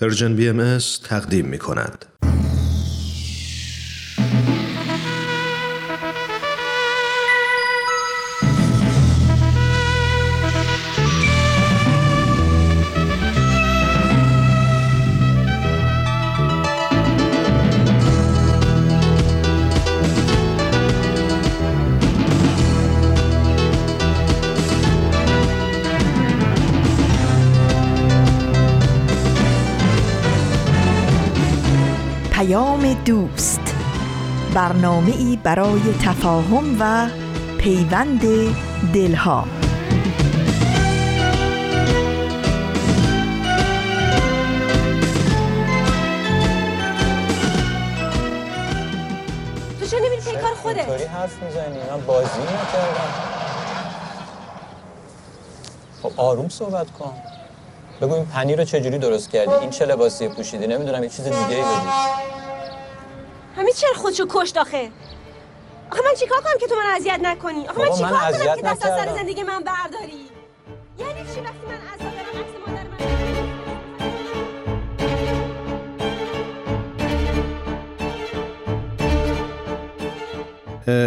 پرژن بی ام تقدیم می کند. برنامه ای برای تفاهم و پیوند دلها. تو چه نمیری پی کار خودت؟ اینطوری حرف می‌زنی؟ من بازی نکردم. خب آروم صحبت کن. بگو این پنیر رو چجوری درست کردی؟ این چه لباسی پوشیدی؟ نمی‌دونم یه چیز دیگه ای بدی همین چرا خودشو کشت آخه. آخه من چیکار کنم که تو من اذیت نکنی؟ آخه من چیکار کنم که دست از سر زندگی من برداری؟ یعنی چی وقتی من عذاب دارم عکس مادر من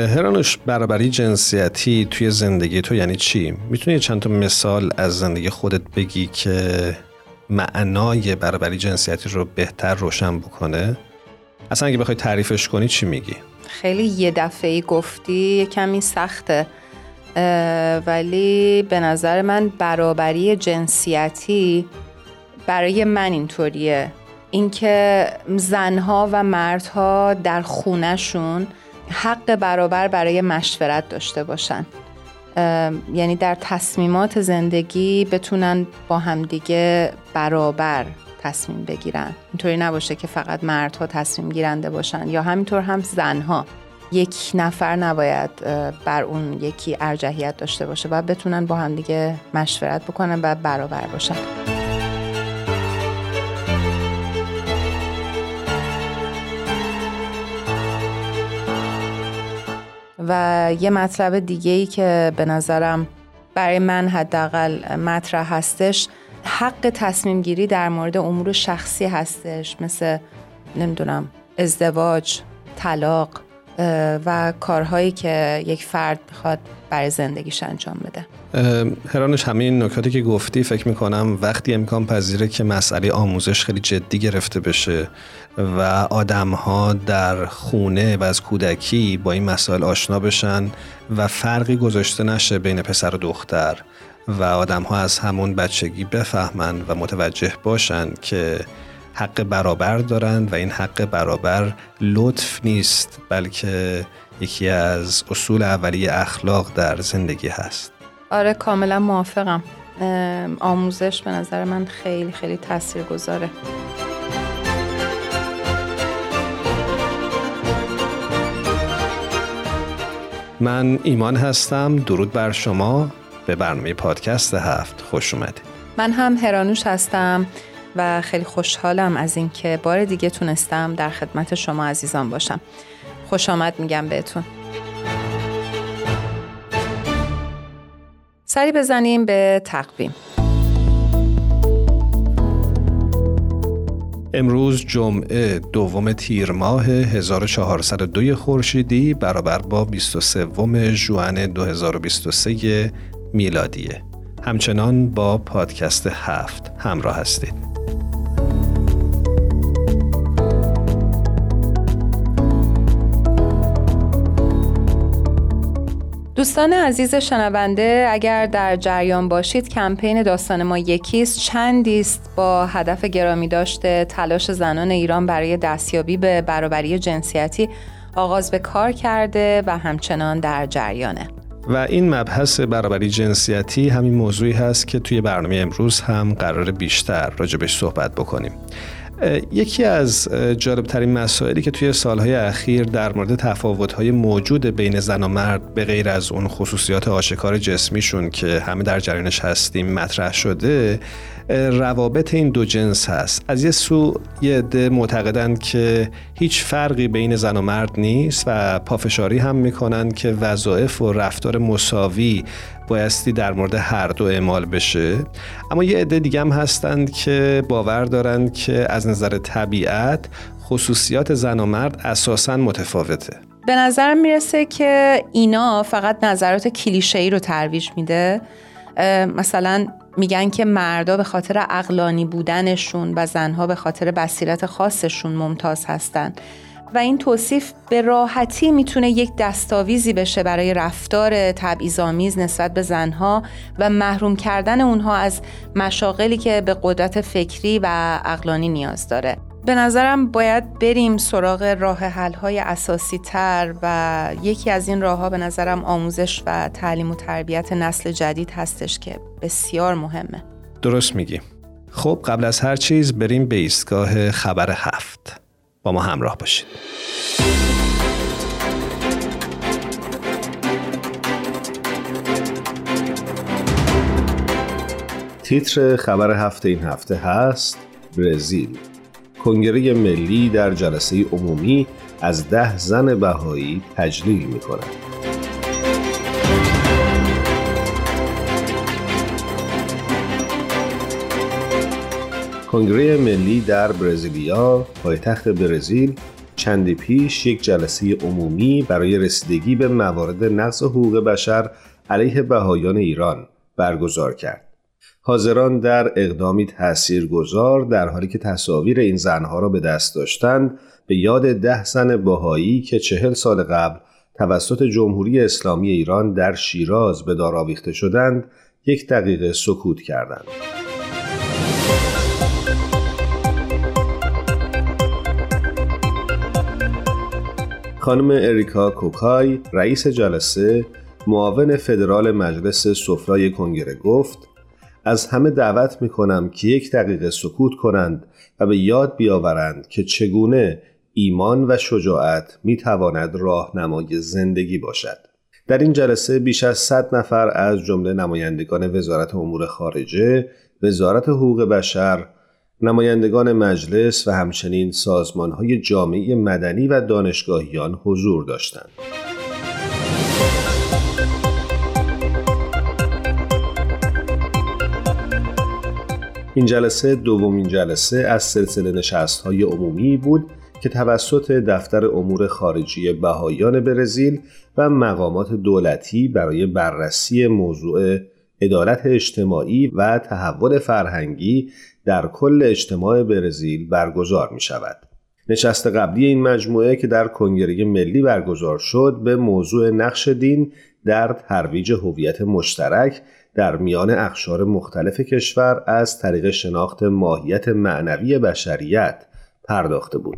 هرانوش برابری جنسیتی توی زندگی تو یعنی چی؟ می‌تونی چند تا مثال از زندگی خودت بگی که معنای برابری جنسیتی رو بهتر روشن بکنه؟ اصلا اگه بخوای تعریفش کنی چی میگی؟ خیلی یه دفعه گفتی کمی سخته. ولی به نظر من برابری جنسیتی برای من اینطوریه. اینکه زنها و مردها در خونهشون حق برابر برای مشورت داشته باشن. یعنی در تصمیمات زندگی بتونن با همدیگه برابر. تصمیم بگیرن. اینطوری نباشه که فقط مردها تصمیم گیرنده باشن یا همینطور هم زنها. یک نفر نباید بر اون یکی ارجحیت داشته باشه. و بتونن با هم دیگه مشورت بکنن و برابر باشن. و یه مطلب دیگه ای که به نظرم برای من حداقل مطرح هستش حق تصمیم گیری در مورد امور شخصی هستش مثل نمی‌دونم ازدواج طلاق و کارهایی که یک فرد می‌خواد برای زندگیش انجام بده. هرانش همه این نکاتی که گفتی فکر می‌کنم وقتی امکان پذیره که مسئله آموزش خیلی جدی گرفته بشه و آدم ها در خونه و از کودکی با این مسائل آشنا بشن و فرقی گذاشته نشه بین پسر و دختر و آدم ها از همون بچگی بفهمند و متوجه باشند که حق برابر دارند و این حق برابر لطف نیست بلکه یکی از اصول اولیه اخلاق در زندگی هست. آره کاملا موافقم. آموزش به نظر من خیلی خیلی تاثیر گذاره من ایمان هستم. درود بر شما. به برنامه پادکست هفت خوش اومدید. من هم هرانوش هستم و خیلی خوشحالم از اینکه بار دیگه تونستم در خدمت شما عزیزان باشم. خوش آمد میگم بهتون. سری بزنیم به تقویم. امروز جمعه دوم تیر ماه 1402 خورشیدی برابر با 23 ژوئن 2023 میلادیه. همچنان با پادکست هفت همراه هستید. دوستان عزیز شنونده اگر در جریان باشید کمپین داستان ما یکیست. چندیست با هدف گرامی داشته تلاش زنان ایران برای دستیابی به برابری جنسیتی آغاز به کار کرده و همچنان در جریانه. و این مبحث برابری جنسیتی همین موضوعی هست که توی برنامه امروز هم قرار بیشتر راجبش صحبت بکنیم. یکی از جالبترین مسائلی که توی سالهای اخیر در مورد تفاوت‌های موجود بین زن و مرد به غیر از اون خصوصیات آشکار جسمیشون که همه در جریانش هستیم مطرح شده روابط این دو جنس هست. از یه سو یه عده معتقدند که هیچ فرقی بین زن و مرد نیست و پافشاری هم می‌کنن که وظایف و رفتار مساوی بایستی در مورد هر دو اعمال بشه. اما یه عده دیگه هم هستند که باور دارند که از نظر طبیعت خصوصیات زن و مرد اساسا متفاوته. به نظرم می‌رسه که اینا فقط نظرات کلیشه‌ای رو ترویج میده. مثلا میگن که مردا به خاطر اقلانی بودنشون و زنها به خاطر بصیرت خاصشون ممتاز هستن. و این توصیف به راحتی می‌تونه یک دستاویزی بشه برای رفتار تبعیض‌آمیز نسبت به زنها و محروم کردن اونها از مشاغلی که به قدرت فکری و اقلانی نیاز داره. به نظرم باید بریم سراغ راه حل های اساسی تر و یکی از این راه ها به نظرم آموزش و تعلیم و تربیت نسل جدید هستش که بسیار مهمه. درست میگی. خب قبل از هر چیز بریم به ایستگاه خبر هفت. با ما همراه باشید تیتر خبر هفته این هفته هست برزیل کنگره ملی در جلسه عمومی از ده زن بهایی تجلیل می کند. کنگره ملی در برزیلیا پایتخت برزیل چندی پیش یک جلسه عمومی برای رسیدگی به موارد نقض حقوق بشر علیه بهایان ایران برگزار کرد. حاضران در اقدامی تأثیر گذار در حالی که تصاویر این زنها را به دست داشتند به یاد ده زن باهایی که چهل سال قبل توسط جمهوری اسلامی ایران در شیراز به دار آویخته شدند یک دقیقه سکوت کردند. خانم اریکا کوکای رئیس جلسه معاون فدرال مجلس سفرای کنگره گفت از همه دعوت می کنم که یک دقیقه سکوت کنند و به یاد بیاورند که چگونه ایمان و شجاعت می تواند راهنمای زندگی باشد. در این جلسه بیش از 100 نفر از جمله نمایندگان وزارت امور خارجه، وزارت حقوق بشر، نمایندگان مجلس و همچنین سازمانهای جامعه مدنی و دانشگاهیان حضور داشتند. این جلسه دومین جلسه از سلسله نشست های عمومی بود که توسط دفتر امور خارجی بهایان برزیل و مقامات دولتی برای بررسی موضوع عدالت اجتماعی و تحول فرهنگی در کل اجتماع برزیل برگزار می شود. نشست قبلی این مجموعه که در کنگره ملی برگزار شد به موضوع نقش دین در ترویج هویت مشترک در میان اخشار مختلف کشور از طریق شناخت ماهیت معنوی بشریت پرداخته بود.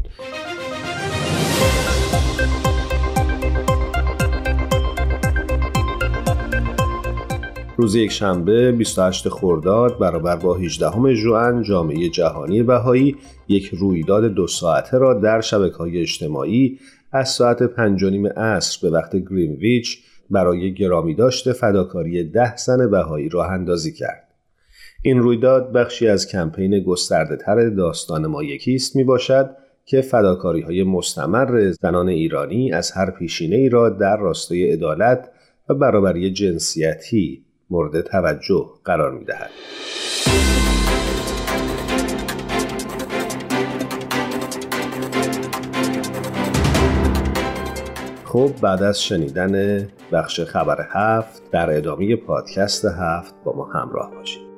روز یک شنبه 28 خرداد برابر با 18 ژوئن جامعه جهانی بهایی یک رویداد دو ساعته را در شبکه های اجتماعی از ساعت پنج نیم عصر به وقت گرینویچ برای گرامی داشته فداکاری ده زن بهایی راه اندازی کرد. این رویداد بخشی از کمپین گسترده تر داستان ما یکیست می باشد که فداکاری های مستمر زنان ایرانی از هر پیشینه ای را در راستای عدالت و برابری جنسیتی مورد توجه قرار می دهد. خب بعد از شنیدن بخش خبر هفت در ادامه پادکست هفت با ما همراه باشید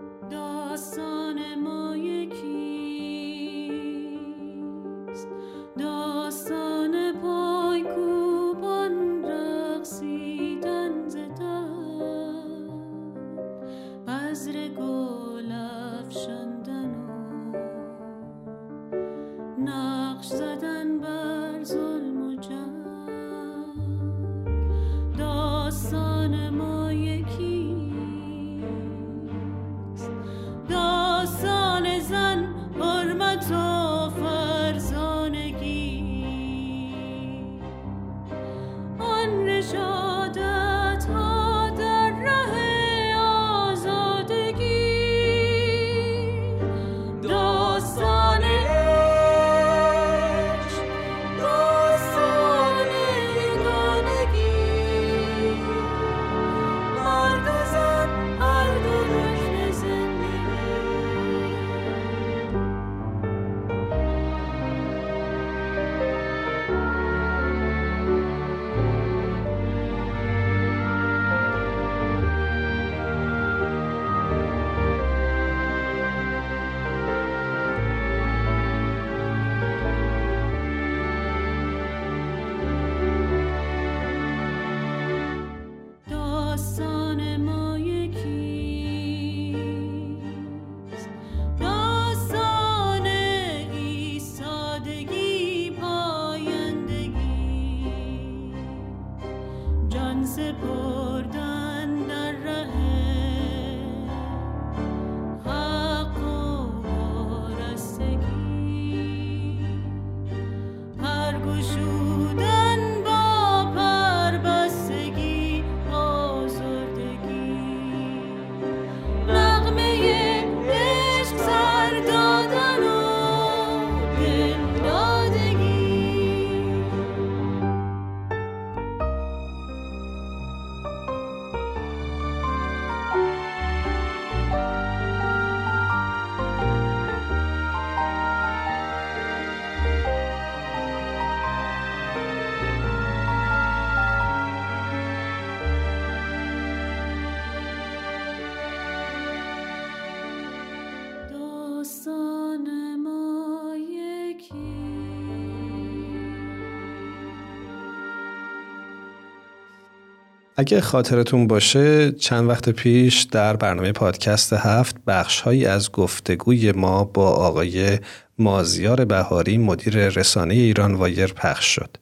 اگه خاطرتون باشه چند وقت پیش در برنامه پادکست هفت بخشهایی از گفتگوی ما با آقای مازیار بهاری مدیر رسانه ایران وایر پخش شد.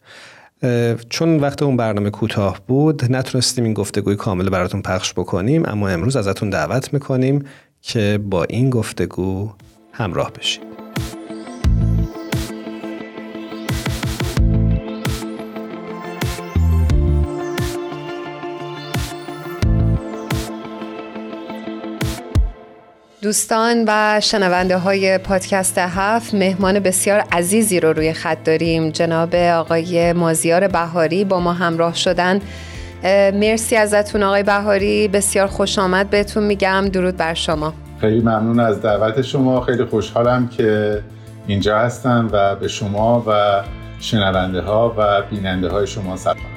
چون وقت اون برنامه کوتاه بود نتونستیم این گفتگوی کامل براتون پخش بکنیم اما امروز ازتون دعوت می‌کنیم که با این گفتگو همراه بشیم. دوستان و شنونده های پادکست هفت مهمان بسیار عزیزی رو روی خط داریم. جناب آقای مازیار بهاری با ما همراه شدن. مرسی ازتون آقای بهاری بسیار خوش آمد بهتون میگم. درود بر شما. خیلی ممنون از دعوت شما. خیلی خوشحالم که اینجا هستم و به شما و شنونده ها و بیننده های شما سلام.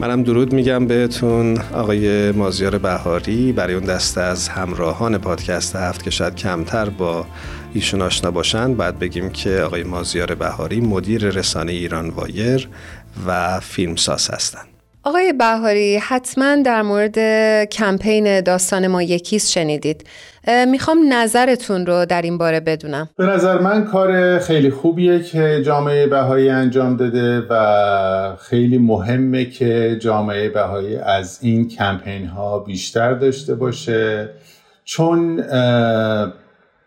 منم درود میگم بهتون آقای مازیار بهاری برای اون دسته از همراهان پادکست هفت که شاید کمتر با ایشون آشنا باشن بعد بگیم که آقای مازیار بهاری مدیر رسانه ایران وایر و فیلمساز هستند. آقای بهاری حتما در مورد کمپین داستان ما یکیست شنیدید. می‌خوام نظرتون رو در این باره بدونم. به نظر من کار خیلی خوبیه که جامعه بهایی انجام داده و خیلی مهمه که جامعه بهایی از این کمپین ها بیشتر داشته باشه. چون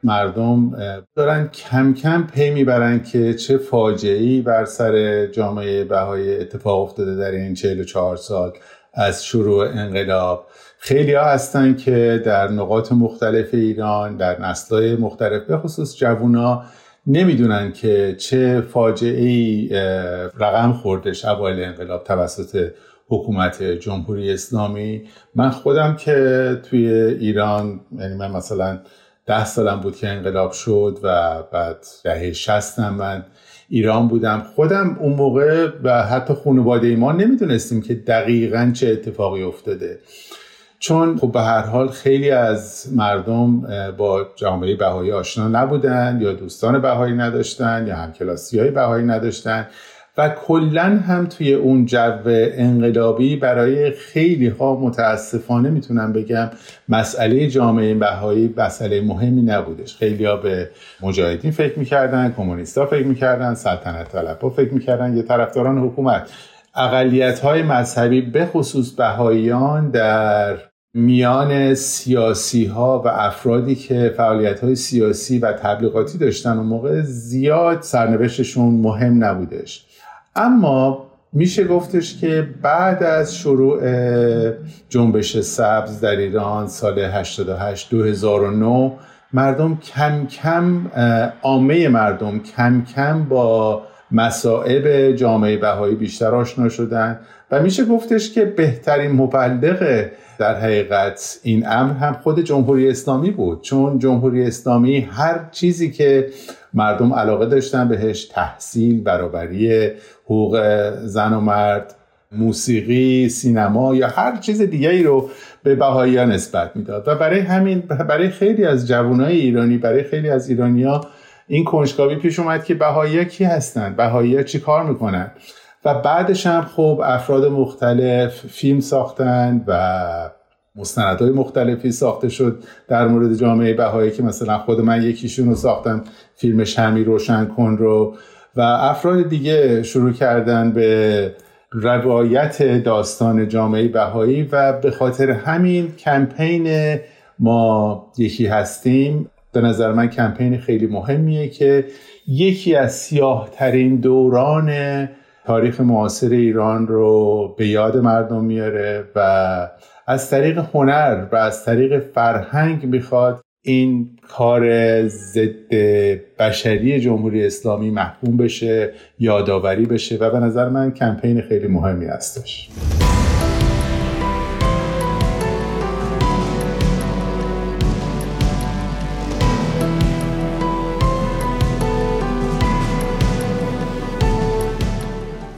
مردم دارن کم کم پی می‌برن که چه فاجعه‌ای بر سر جامعه بهایی اتفاق افتاده در این 44 سال از شروع انقلاب. خیلی ها هستن که در نقاط مختلف ایران در نسلهای مختلف به خصوص جوونا نمی‌دونن که چه فاجعه ای رقم خوردش اوایل انقلاب توسط حکومت جمهوری اسلامی. من خودم که توی ایران یعنی من مثلا ده سالم بود که انقلاب شد و بعد دهه شستم من ایران بودم. خودم اون موقع و حتی خانواده ما نمی‌دونستیم که دقیقا چه اتفاقی افتاده. چون خب به هر حال خیلی از مردم با جامعه بهایی آشنا نبودن یا دوستان بهایی نداشتن یا همکلاسی های بهایی نداشتن. و کلا هم توی اون جو انقلابی برای خیلی ها متاسفانه می‌تونم بگم مسئله جامعه بهایی مسئله مهمی نبودش. خیلی ها به مجاهدین فکر می‌کردن کمونیستا فکر می‌کردن سلطنت طلب ها فکر می‌کردن یه طرفداران حکومت. اقلیت های مذهبی به خصوص بهاییان در میان سیاسی ها و افرادی که فعالیت های سیاسی و تبلیغاتی داشتن اون موقع زیاد سرنوشتشون مهم نبودش. اما میشه گفتش که بعد از شروع جنبش سبز در ایران سال 88 2009 مردم کم کم عامه مردم کم کم با مسائب جامعه بهایی بیشتر آشنا شدن. و میشه گفتش که بهترین مبلغ در حقیقت این امر هم خود جمهوری اسلامی بود. چون جمهوری اسلامی هر چیزی که مردم علاقه داشتن بهش تحصیل برابری حقوق زن و مرد موسیقی سینما یا هر چیز دیگری رو به بهایی نسبت می‌داد. و برای همین برای خیلی از جوانای ایرانی برای خیلی از ایرانیا این کنجکاوی پیش اومد که بهایی کی هستن؟ بهایی چی کار می‌کنن؟ و بعدش هم خب افراد مختلف فیلم ساختن و مستندهای مختلفی ساخته شد در مورد جامعه بهایی که مثلا خود من یکیشون رو ساختم فیلم شمی روشن کن رو. و افراد دیگه شروع کردن به روایت داستان جامعه بهایی و به خاطر همین کمپین ما یکی هستیم. به نظر من کمپین خیلی مهمیه که یکی از سیاه ترین دوران تاریخ معاصر ایران رو به یاد مردم میاره و از طریق هنر و از طریق فرهنگ می‌خواد این کار ضد بشری جمهوری اسلامی محکوم بشه یادآوری بشه و به نظر من کمپین خیلی مهمی هستش.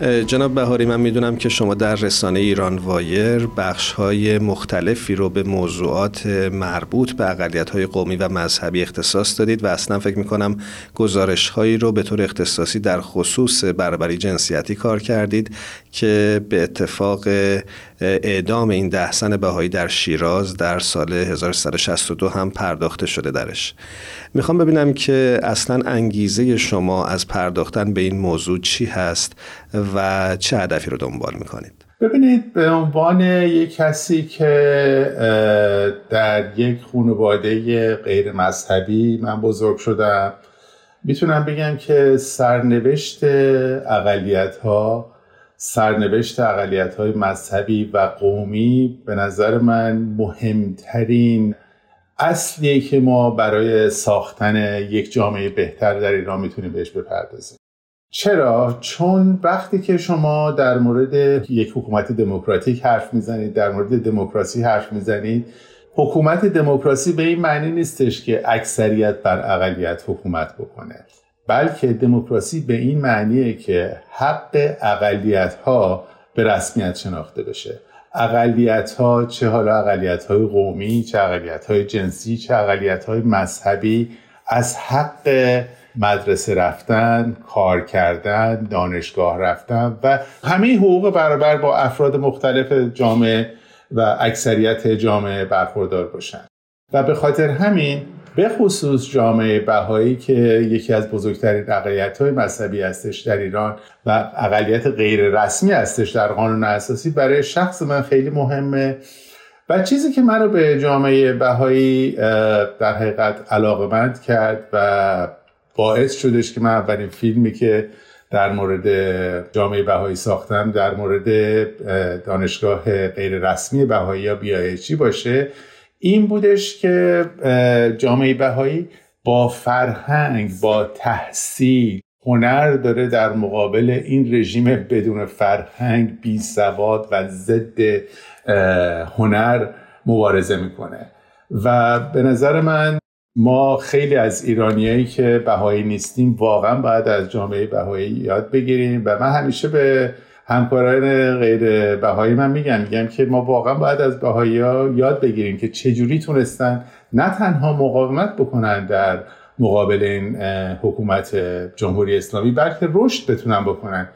جناب بهاری من می‌دونم که شما در رسانه ایران وایر بخش های مختلفی رو به موضوعات مربوط به اقلیت های قومی و مذهبی اختصاص دادید و اصلا فکر می‌کنم گزارش هایی رو به طور اختصاصی در خصوص برابری جنسیتی کار کردید که به اتفاق اعدام این ده زن بهایی در شیراز در سال 1362 هم پرداخته شده درش. می‌خوام ببینم که اصلا انگیزه شما از پرداختن به این موضوع چی هست و چه هدفی رو دنبال می‌کنید؟ ببینید به عنوان یک کسی که در یک خانواده غیر مذهبی من بزرگ شدم می‌تونم بگم که سرنوشت اقلیت ها سرنوشت اقلیت های مذهبی و قومی به نظر من مهمترین اصلیه که ما برای ساختن یک جامعه بهتر در ایران می‌تونیم بهش بپردازیم چرا؟ چون وقتی که شما در مورد یک حکومت دموکراتیک حرف می‌زنید در مورد دموکراسی حرف می‌زنید حکومت دموکراسی به این معنی نیستش که اکثریت بر اقلیت حکومت بکنه بلکه دموکراسی به این معنیه که حق اقلیت ها به رسمیت شناخته بشه. اقلیت ها چه حالا اقلیت های قومی چه اقلیت های جنسی چه اقلیت های مذهبی از حق مدرسه رفتن کار کردن دانشگاه رفتن و همه حقوق برابر با افراد مختلف جامعه و اکثریت جامعه برخوردار باشن. و به خاطر همین به خصوص جامعه بهایی که یکی از بزرگترین اقلیت های مذهبی هستش در ایران و اقلیت غیر رسمی هستش در قانون اساسی برای شخص من خیلی مهمه. و چیزی که منو به جامعه بهایی در حقیقت علاقمند کرد و باعث شدش که من اولین فیلمی که در مورد جامعه بهایی ساختم در مورد دانشگاه غیر رسمی بهایی یا بیایچی باشه. این بودش که جامعه بهایی با فرهنگ با تحصیل هنر داره در مقابل این رژیم بدون فرهنگ بی سواد و ضد هنر مبارزه می‌کنه. و به نظر من ما خیلی از ایرانیایی که بهایی نیستیم واقعا باید از جامعه بهایی یاد بگیریم. و من همیشه به همکاران غیر بهایی من میگم میگم که ما واقعا باید از بهایی ها یاد بگیریم که چجوری تونستن نه تنها مقاومت بکنن در مقابل این حکومت جمهوری اسلامی بلکه رشد بتونن بکنن.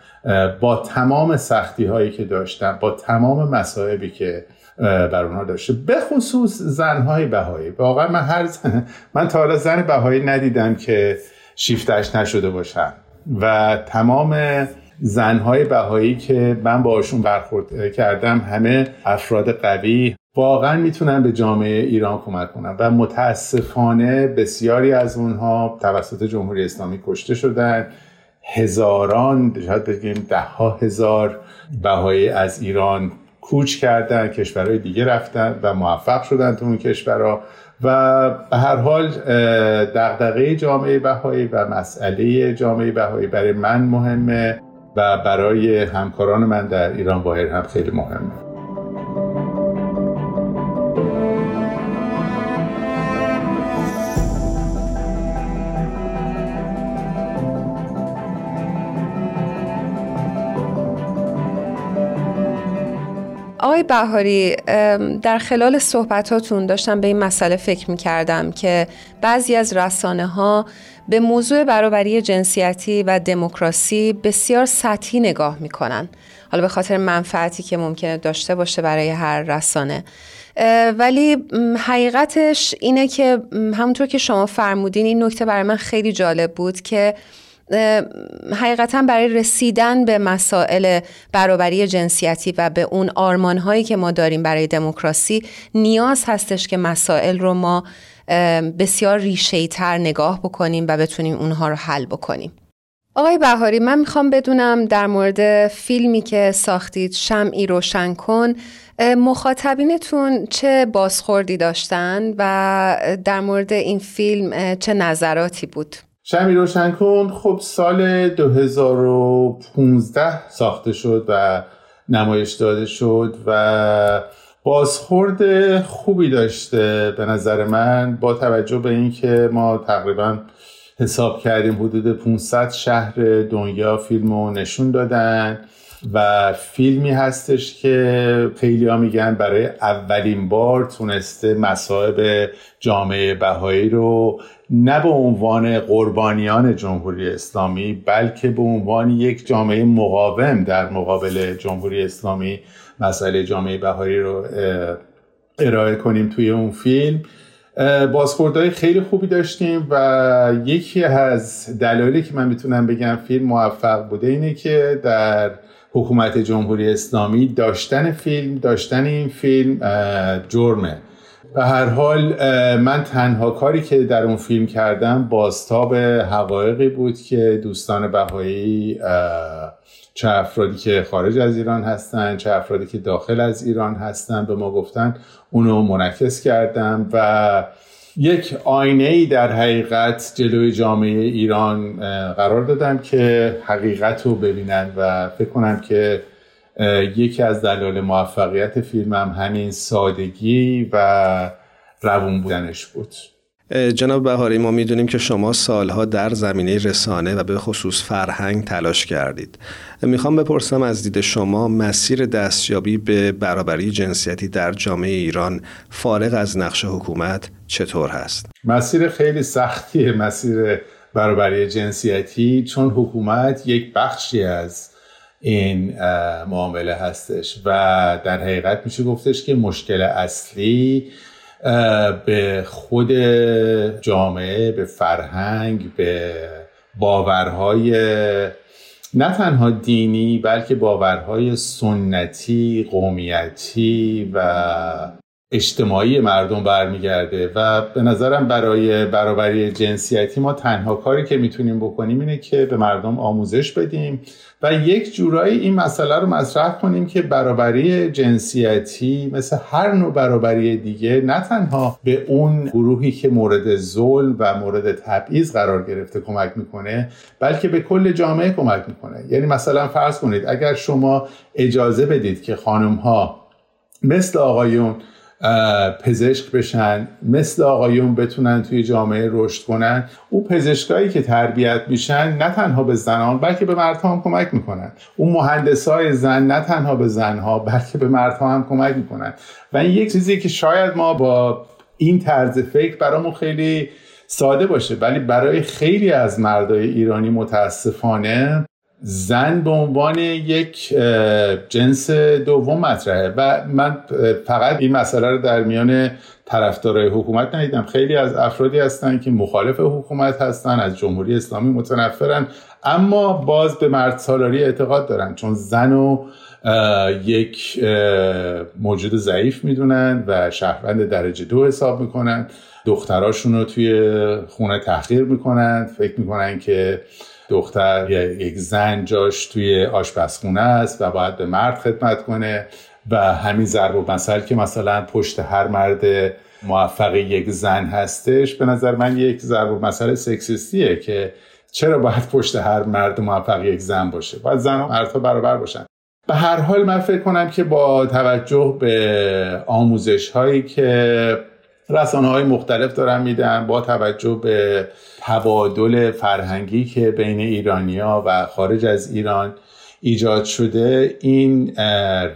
با تمام سختی هایی که داشتن با تمام مسائبی که بر اونها داشته به خصوص زنهای بهایی. واقعا من هر زن... من تا حالا زن بهایی ندیدم که شیفتش نشده باشم و تمام زنهای بهایی که من باشون برخورد کردم همه افراد قوی واقعا می‌تونن به جامعه ایران کمک کنن و متاسفانه بسیاری از اونها توسط جمهوری اسلامی کشته شدن. هزاران شاید بگیم ده ها هزار بهایی از ایران کوچ کردن کشورهای دیگه رفتن و موفق شدن تو اون کشورها و به هر حال دغدغه جامعه بهایی و مسئله جامعه بهایی برای من مهمه. و برای همکاران من در ایران باهر هم خیلی مهمه. آقای بهاری در خلال صحبتاتون داشتم به این مسئله فکر می کردم که بعضی از رسانه ها به موضوع برابری جنسیتی و دموکراسی بسیار سطحی نگاه می کنن. حالا به خاطر منفعتی که ممکنه داشته باشه برای هر رسانه ولی حقیقتش اینه که همونطور که شما فرمودین این نکته برای من خیلی جالب بود که حقیقتا برای رسیدن به مسائل برابری جنسیتی و به اون آرمان هایی که ما داریم برای دموکراسی نیاز هستش که مسائل رو ما بسیار ریشه تر نگاه بکنیم و بتونیم اونها رو حل بکنیم آقای بهاری من می‌خوام بدونم در مورد فیلمی که ساختید شمعی روشن کن مخاطبینتون چه بازخوردی داشتن و در مورد این فیلم چه نظراتی بود؟ شمی روشن کن خب سال 2015 ساخته شد و نمایش داده شد و بازخورد خوبی داشته به نظر من با توجه به اینکه ما تقریبا حساب کردیم حدود 500 شهر دنیا فیلم رو نشون دادن. و فیلمی هستش که خیلی ها میگن برای اولین بار تونسته مسائب جامعه بهایی رو نه به عنوان قربانیان جمهوری اسلامی بلکه به عنوان یک جامعه مقاوم در مقابل جمهوری اسلامی مسئله جامعه بهایی رو ارائه کنیم توی اون فیلم. بازخوردهای خیلی خوبی داشتیم و یکی از دلایلی که من می‌تونم بگم فیلم موفق بوده اینه که در حکومت جمهوری اسلامی داشتن فیلم داشتن این فیلم جرمه. به هر حال من تنها کاری که در اون فیلم کردم بازتاب حقایقی بود که دوستان بهایی چه افرادی که خارج از ایران هستن چه افرادی که داخل از ایران هستن به ما گفتن اونو منعکس کردم و یک آینه ای در حقیقت جلوی جامعه ایران قرار دادم که حقیقت رو ببینن و فکر کنم که یکی از دلایل موفقیت فیلمم همین سادگی و روون بودنش بود. جناب بهاری ما می‌دونیم که شما سالها در زمینه رسانه و به خصوص فرهنگ تلاش کردید می‌خوام بپرسم از دید شما مسیر دستیابی به برابری جنسیتی در جامعه ایران فارغ از نقش حکومت چطور هست؟ مسیر خیلی سختیه مسیر برابری جنسیتی چون حکومت یک بخشی از این معامله هستش و در حقیقت میشه گفتش که مشکل اصلی به خود جامعه به فرهنگ به باورهای نه تنها دینی بلکه باورهای سنتی قومیتی و اجتماعی مردم برمیگرده و به نظرم برای برابری جنسیتی ما تنها کاری که می‌تونیم بکنیم اینه که به مردم آموزش بدیم و یک جورایی این مسئله رو مطرح کنیم که برابری جنسیتی مثل هر نوع برابری دیگه نه تنها به اون گروهی که مورد ظلم و مورد تبعیض قرار گرفته کمک می‌کنه بلکه به کل جامعه کمک می‌کنه. یعنی مثلا فرض کنید اگر شما اجازه بدید که خانم ها مثل آقایون پزشک بشن مثل آقایون بتونن توی جامعه رشد کنن. او پزشکایی که تربیت میشن نه تنها به زنان بلکه به مردها هم کمک می‌کنن. اون مهندسای زن نه تنها به زنها بلکه به مردها هم کمک می‌کنن. و این یک چیزی که شاید ما با این طرز فکر برامون خیلی ساده باشه ولی برای خیلی از مردای ایرانی متاسفانه زن به عنوان یک جنس دوم مطرحه و من فقط این مسئله رو در میان طرفدارای حکومت ندیدم. خیلی از افرادی هستن که مخالف حکومت هستن از جمهوری اسلامی متنفرن اما باز به مرد سالاری اعتقاد دارن. چون زن و یک موجود ضعیف می‌دونن و شهروند درجه دو حساب می‌کنن. دختراشون رو توی خونه تحقیر می‌کنن. فکر می‌کنن که دختر یک زن جاش توی آشپزخونه است و باید به مرد خدمت کنه و همین ضرب و مثل که مثلا پشت هر مرد موفق یک زن هستش به نظر من یک ضرب و مثل سکسیستیه که چرا باید پشت هر مرد موفق یک زن باشه؟ باید زن و مردها برابر باشن. به هر حال من فکر کنم که با توجه به آموزش هایی که رسانه های مختلف دارن میدن با توجه به تبادل فرهنگی که بین ایرانیا و خارج از ایران ایجاد شده این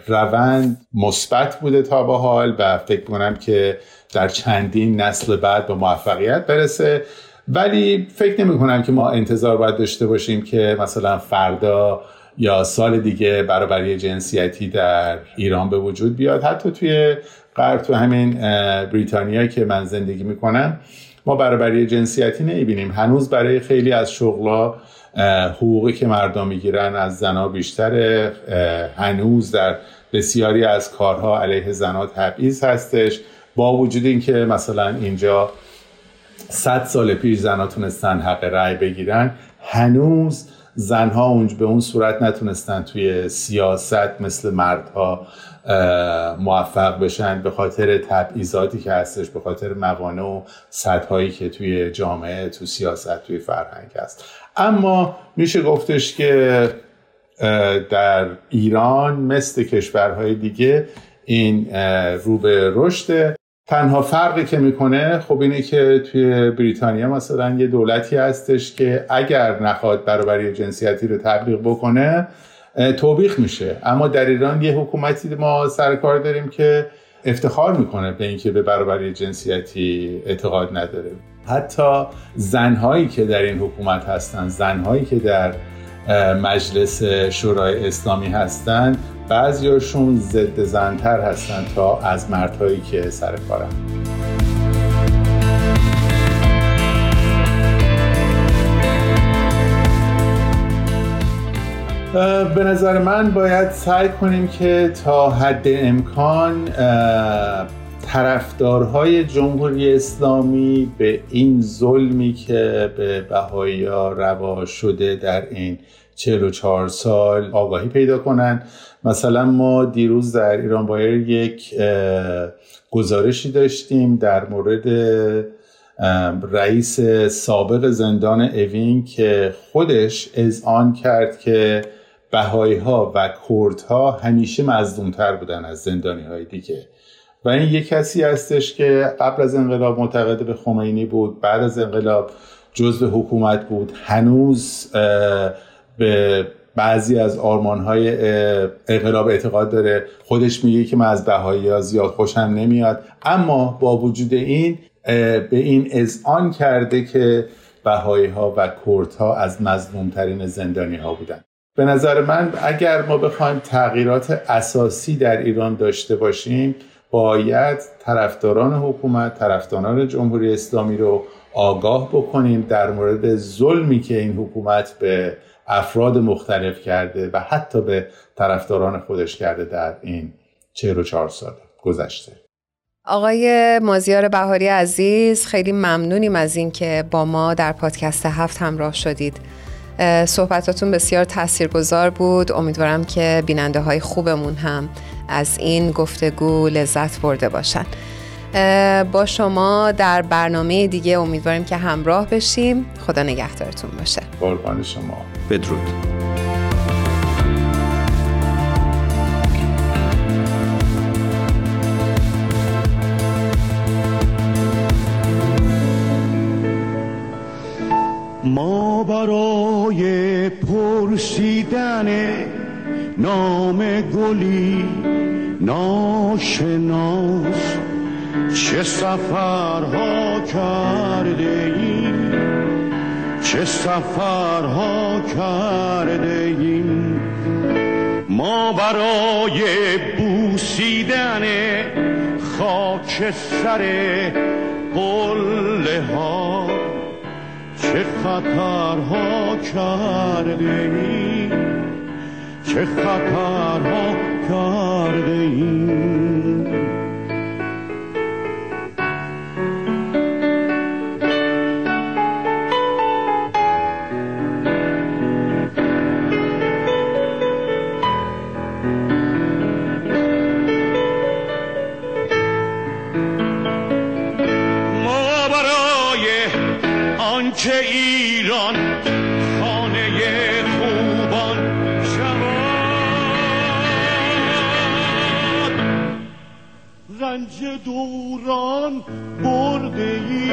روند مثبت بوده تا به حال و فکر کنم که در چندین نسل بعد به موفقیت برسه. ولی فکر نمی کنم که ما انتظار باید داشته باشیم که مثلا فردا یا سال دیگه برابری جنسیتی در ایران به وجود بیاد. حتی توی غرب تو همین بریتانیا که من زندگی می‌کنم ما برابری جنسیتی نمی‌بینیم. هنوز برای خیلی از شغلا حقوقی که مردم می‌گیرن از زنها بیشتره. هنوز در بسیاری از کارها علیه زنها تبعیض هستش. با وجود اینکه مثلا اینجا صد سال پیش زنها تونستن حق رأی بگیرن هنوز زنها اونج به اون صورت نتونستن توی سیاست مثل مردها موفق بشن به خاطر تبعیضاتی که هستش به خاطر موانع و سطحهایی که توی جامعه تو سیاست توی فرهنگ هست. اما میشه گفتش که در ایران مثل کشورهای دیگه این رو به رشد تنها فرقی که می‌کنه خب اینه که توی بریتانیا مثلا یه دولتی هستش که اگر نخواد برابری جنسیتی رو تبلیغ بکنه توبیخ میشه. اما در ایران یه حکومتی ما سر کار داریم که افتخار می‌کنه به اینکه به برابری جنسیتی اعتقاد نداره. حتی زنهایی که در این حکومت هستند زنهایی که در مجلس شورای اسلامی هستند بعضیاشون ضد زنتر هستند تا از مردهایی که سر کارن. به نظر من باید سعی کنیم که تا حد امکان طرفدارهای جمهوری اسلامی به این ظلمی که به بهایی روا شده در این 44 سال آگاهی پیدا کنند. مثلا ما دیروز در ایران بایر یک گزارشی داشتیم در مورد رئیس سابق زندان اوین که خودش آن کرد که بهایی ها و کرد ها همیشه مظلومتر بودن از زندانی های دیگه. و این یک کسی هستش که قبل از انقلاب معتقد به خمینی بود بعد از انقلاب جزء حکومت بود. هنوز به بعضی از آرمان های انقلاب اعتقاد داره. خودش میگه که من از بهایی ها زیاد خوشم نمیاد. اما با وجود این به این اذعان کرده که بهایی ها و کرد ها از مظلوم ترین زندانی ها بودن. به نظر من اگر ما بخوایم تغییرات اساسی در ایران داشته باشیم باید طرفداران حکومت طرفداران جمهوری اسلامی رو آگاه بکنیم در مورد ظلمی که این حکومت به افراد مختلف کرده و حتی به طرفداران خودش کرده در این 44 سال گذشته. آقای مازیار بهاری عزیز خیلی ممنونیم از اینکه با ما در پادکست هفت همراه شدید. صحبتاتون بسیار تاثیرگذار بود. امیدوارم که بیننده های خوبمون هم از این گفتگو لذت برده باشن. با شما در برنامه دیگه امیدواریم که همراه بشیم. خدا نگهدارتون باشه. قربان شما. بدرود. برای پرسیدن نام گلی ناشناس چه سفرها کرده ایم چه سفرها کرده ایم ما برای بوسیدن خاک سر قله ها چه خطرها کرده ایم چه خطرها کرده ایم که ایران خانه خوبان شود. رنج دوران برده ای.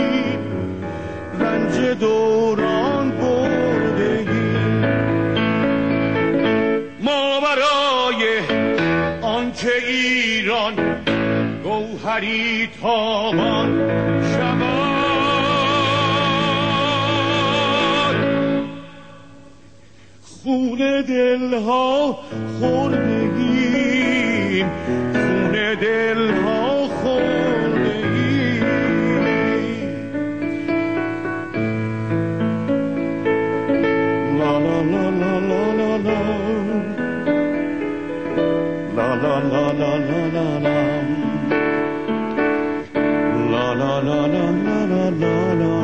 رنج دوران برده ای. ما برای آنکه ایران گوهری تابان. خون دلها خوردگیم خون دلها خوردگیم لا لا لا لا لا لا لا لا لا لا لا لا لا لا لا لا لا لا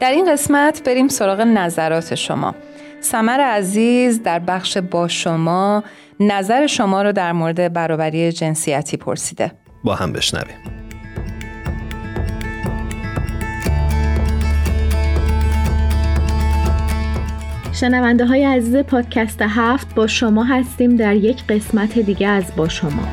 در این قسمت بریم سراغ نظرات شما. سمر عزیز در بخش با شما نظر شما رو در مورد برابری جنسیتی پرسیده. با هم بشنویم. شنونده های عزیز پادکست هفت با شما هستیم در یک قسمت دیگه از با شما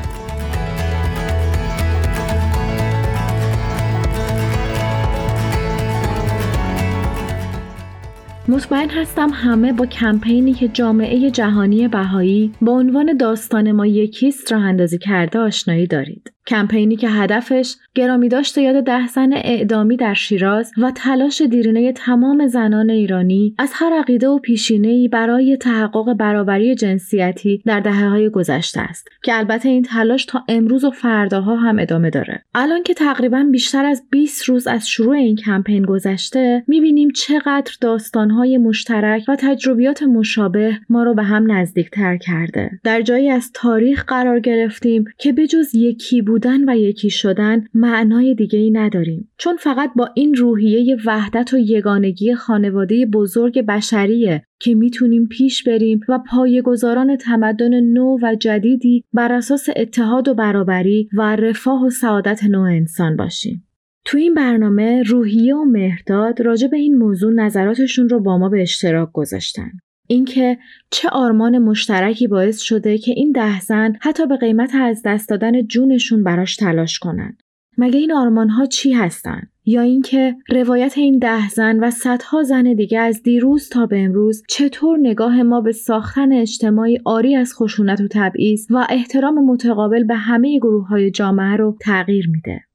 مطمئن هستم همه با کمپینی که جامعه جهانی بهایی با عنوان داستان ما یکیست راه اندازی کرده آشنایی دارید. کمپینی که هدفش گرامی داشته یاد ده زن اعدامی در شیراز و تلاش دیرینه تمام زنان ایرانی از هر عقیده و پیشینه‌ای برای تحقق برابری جنسیتی در دهه های گذشته است که البته این تلاش تا امروز و فرداها هم ادامه داره. الان که تقریبا بیشتر از 20 روز از شروع این کمپین گذشته می‌بینیم چقدر داستانهای مشترک و تجربیات مشابه ما رو به هم نزدیکتر کرده. در جایی از تاریخ قرار گرفتیم که بجز یکی بود بودن و یکی شدن معنای دیگه ای نداریم چون فقط با این روحیه وحدت و یگانگی خانواده بزرگ بشریه که می‌تونیم پیش بریم و پایه‌گذاران تمدن نو و جدیدی بر اساس اتحاد و برابری و رفاه و سعادت نوع انسان باشیم. تو این برنامه روحیه و مهرداد راجع به این موضوع نظراتشون رو با ما به اشتراک گذاشتن. اینکه چه آرمان مشترکی باعث شده که این ده زن حتی به قیمت از دست دادن جونشون براش تلاش کنن. مگه این آرمان ها چی هستن؟ یا اینکه روایت این ده زن و صدها زن دیگه از دیروز تا به امروز چطور نگاه ما به ساختن اجتماعی آری از خشونت و تبعیض و احترام متقابل به همه گروه های جامعه رو تغییر میده.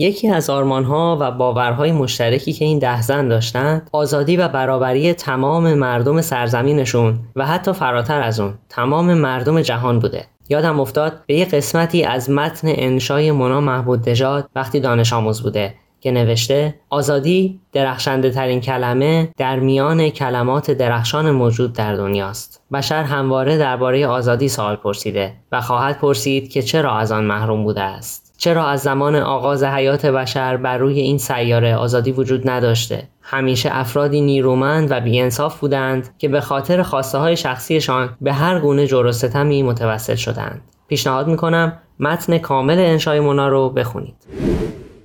یکی از آرمانها و باورهای مشترکی که این ده زن داشتند آزادی و برابری تمام مردم سرزمینشون و حتی فراتر از اون تمام مردم جهان بوده. یادم افتاد به یه قسمتی از متن انشای مونا محمود دژاد وقتی دانش آموز بوده که نوشته آزادی درخشنده ترین کلمه در میان کلمات درخشان موجود در دنیاست. بشر همواره درباره آزادی سوال پرسیده و خواهد پرسید که چرا از آن محروم بوده است. چرا از زمان آغاز حیات بشر بر روی این سیاره آزادی وجود نداشته؟ همیشه افرادی نیرومند و بیانصاف بودند که به خاطر خواسته های شخصیشان به هر گونه جور و ستمی متوسل شدند. پیشنهاد می‌کنم متن کامل انشای مونا رو بخونید.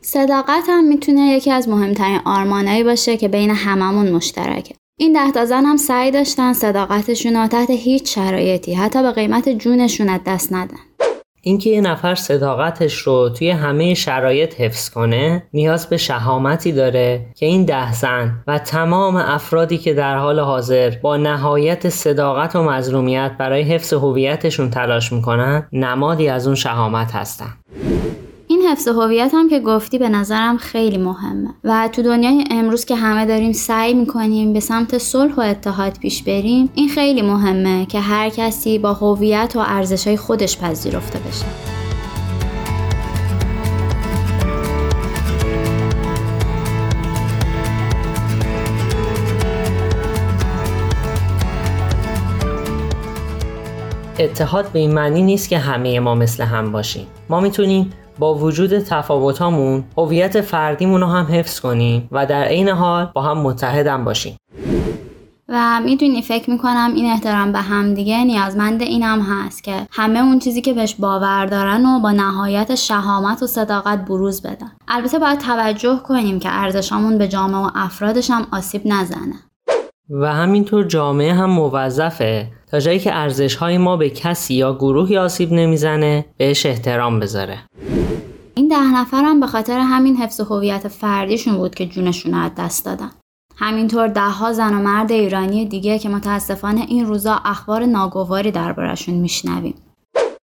صداقت هم می‌تونه یکی از مهمترین آرمانایی باشه که بین هممون مشترکه. این ده تا زن هم سعی داشتن صداقتشون رو تحت هیچ شرایطی حتی به قیمت جونشون از دست ندن. اینکه یه نفر صداقتش رو توی همه شرایط حفظ کنه نیاز به شهامتی داره که این ده زن و تمام افرادی که در حال حاضر با نهایت صداقت و مظلومیت برای حفظ هویتشون تلاش می‌کنن نمادی از اون شهامت هستن. حفظ هویت هم که گفتی به نظرم خیلی مهمه. و تو دنیای امروز که همه داریم سعی می‌کنیم به سمت صلح و اتحاد پیش بریم این خیلی مهمه که هر کسی با هویت و ارزشهای خودش پذیرفته بشه. اتحاد به این معنی نیست که همه ما مثل هم باشیم. ما می‌تونیم با وجود تفاوتامون هویت فردیمون رو هم حفظ کنیم و در عین حال با هم متحدم باشیم. و می‌دونی فکر می‌کنم این احترام به همدیگه نیازمند این هم هست که همه اون چیزی که بهش باور دارن و با نهایت شهامت و صداقت بروز بدن. البته باید توجه کنیم که ارزشامون به جامعه و افرادش هم آسیب نزنه. و همینطور جامعه هم موظفه تا جایی که ارزش ما به کسی یا گروهی آسیب نمی‌زنه بهش احترام بذاره. این ده نفرم به خاطر همین حفظ هویت فردیشون بود که جونشون رو از دست دادن. همینطور دهها زن و مرد ایرانی دیگه که متاسفانه این روزا اخبار ناگواری دربارشون میشنویم.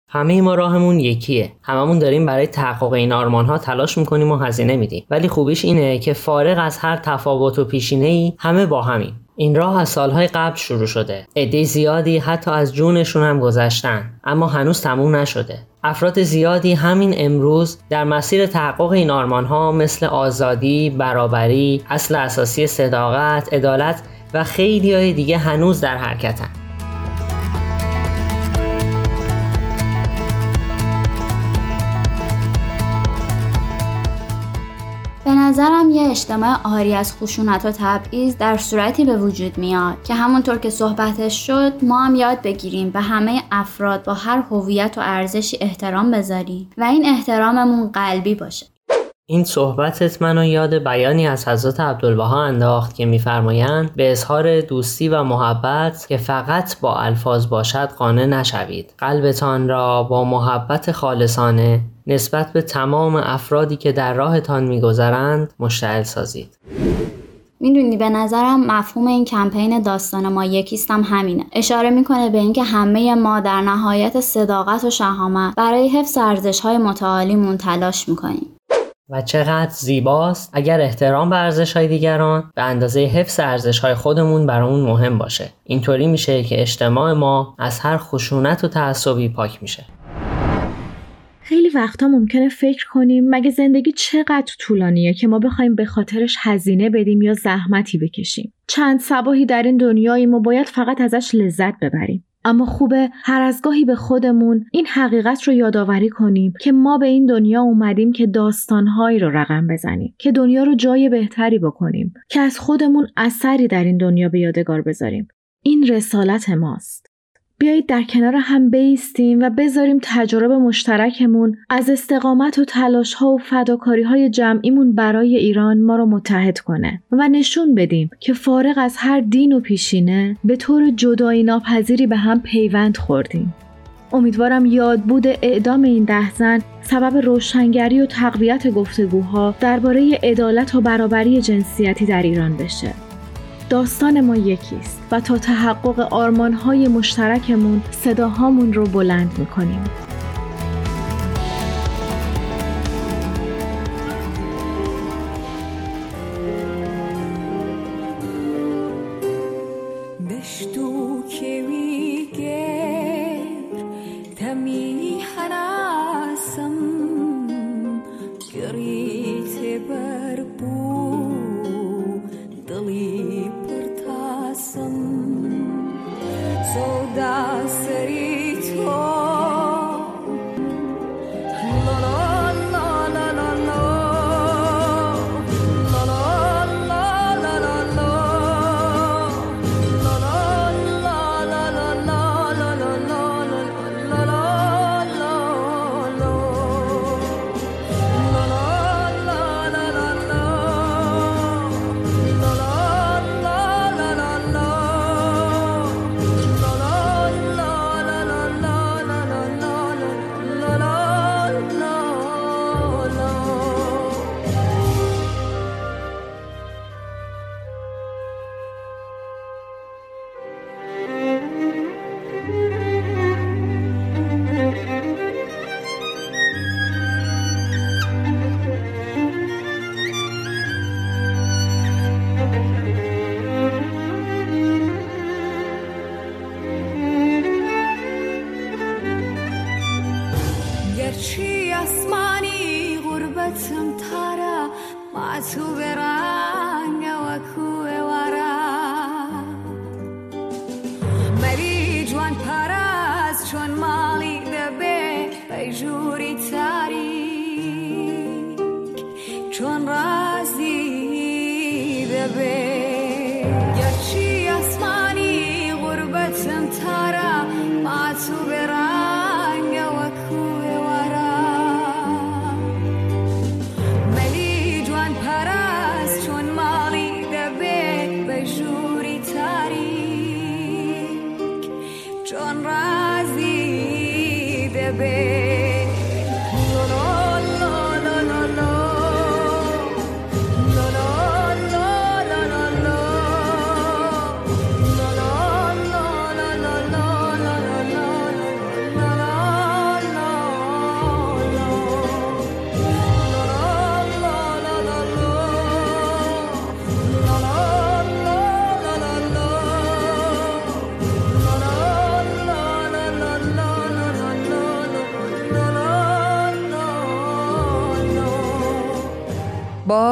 همه ما راهمون یکیه. هممون داریم برای تحقق این آرمان ها تلاش می‌کنیم و هزینه میدیم. ولی خوبیش اینه که فارغ از هر تفاوت و پیشینه ای همه با همیم. این راه از سالهای قبل شروع شده. عده زیادی حتی از جونشون هم گذشتن. اما هنوز تموم نشده. افراد زیادی همین امروز در مسیر تحقق این آرمان ها مثل آزادی، برابری، اصل اساسی صداقت، عدالت و خیلی های دیگه هنوز در حرکتن. نظرم یه اجتماع آری از خشونت و تبعیض در صورتی به وجود میاد که همونطور که صحبتش شد ما هم یاد بگیریم به همه افراد با هر هویت و ارزشی احترام بذاریم و این احتراممون قلبی باشه. این صحبتت منو یاد بیانی از حضرت عبدالبها انداخت که میفرمایند به اظهار دوستی و محبت که فقط با الفاظ باشد قانع نشوید. قلبتان را با محبت خالصانه نسبت به تمام افرادی که در راهتان میگذرند مشتعل سازید. می‌دونی به نظرم مفهوم این کمپین داستان ما یکیستم همینه. اشاره می‌کنه به اینکه همه ما در نهایت صداقت و شهامت برای حفظ ارزش های متعالیمون تلاش می‌کنیم. و چقدر زیباست اگر احترام به ارزش های دیگران به اندازه حفظ ارزش های خودمون برامون مهم باشه. اینطوری میشه که اجتماع ما از هر خشونت و تعصبی پاک میشه. خیلی وقتا ممکنه فکر کنیم مگه زندگی چقدر طولانیه که ما بخوایم به خاطرش هزینه بدیم یا زحمتی بکشیم. چند سباهی در این دنیایی ما باید فقط ازش لذت ببریم. اما خوبه هر از گاهی به خودمون این حقیقت رو یادآوری کنیم که ما به این دنیا اومدیم که داستانهایی رو رقم بزنیم که دنیا رو جای بهتری بکنیم که از خودمون اثری در این دنیا به یادگار بذاریم. این رسالت ماست. بیایید در کنار هم بیستیم و بذاریم تجربه مشترکمون از استقامت و تلاش ها و فداکاری های جمعیمون برای ایران ما رو متحد کنه و نشون بدیم که فارغ از هر دین و پیشینه به طور جدایی ناپذیری به هم پیوند خوردیم. امیدوارم یاد بود اعدام این ده زن سبب روشنگری و تقویت گفتگوها درباره عدالت و برابری جنسیتی در ایران بشه. داستان ما یکیست و تا تحقق آرمانهای مشترکمون صداهامون رو بلند می‌کنیم.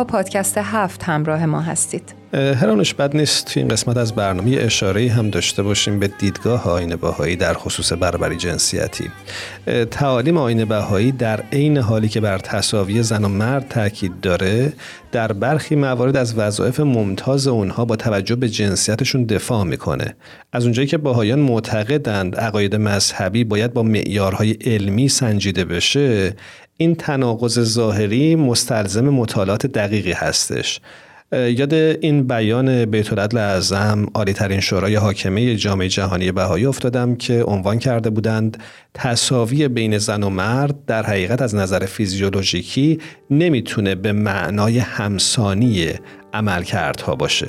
پادکست هفت همراه ما هستید. هرانش بد نیست. تو این قسمت از برنامه اشاره هم داشته باشیم به دیدگاه آین بهایی در خصوص بربری جنسیتی. تعالیم آین بهایی در عین حالی که بر تصاوی زن و مرد تاکید داره در برخی موارد از وظایف ممتاز اونها با توجه به جنسیتشون دفاع می‌کنه. از اونجایی که باهایان معتقدند عقاید مذهبی باید با معیارهای علمی سنجیده بشه این تناقض ظاهری مستلزم مطالعات دقیقی هستش. یاد این بیان بیت العدل اعظم عالی ترین شورای حاکمه جامعه جهانی بهایی افتادم که عنوان کرده بودند تصاوی بین زن و مرد در حقیقت از نظر فیزیولوژیکی نمی‌تونه به معنای همسانی عملکردها باشه.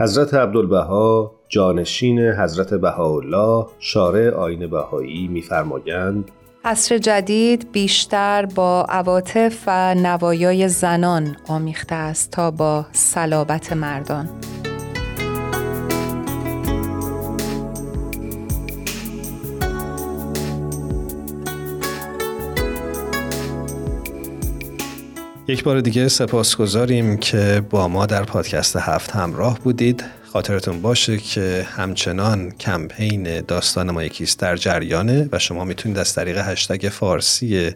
حضرت عبدالبها جانشین حضرت بهاءالله شارع آین بهایی میفرمایند عصر جدید بیشتر با عواطف و نوایای زنان آمیخته است تا با صلابت مردان. یک بار دیگه سپاسگزاریم که با ما در پادکست هفت همراه بودید. خاطرتون باشه که همچنان کمپین داستان ما یکیست در جریانه و شما می‌تونید از طریق هشتگ فارسی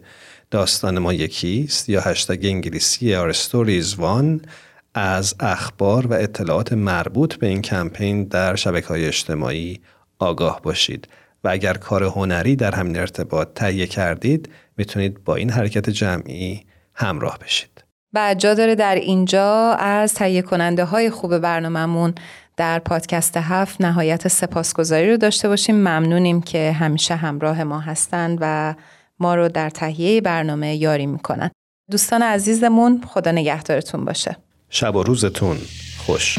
داستان ما یکیست یا هشتگ انگلیسی Stories One از اخبار و اطلاعات مربوط به این کمپین در شبکه های اجتماعی آگاه باشید. و اگر کار هنری در همین ارتباط تهیه کردید می‌تونید با این حرکت جمعی همراه بشید. و جا داره در اینجا از تهیه کننده های خوب برنامهمون در پادکست هفت نهایت سپاسگزاری رو داشته باشیم. ممنونیم که همیشه همراه ما هستند و ما رو در تهیه برنامه یاری می‌کنن. دوستان عزیزمون خدا نگهدارتون باشه. شب و روزتون خوش.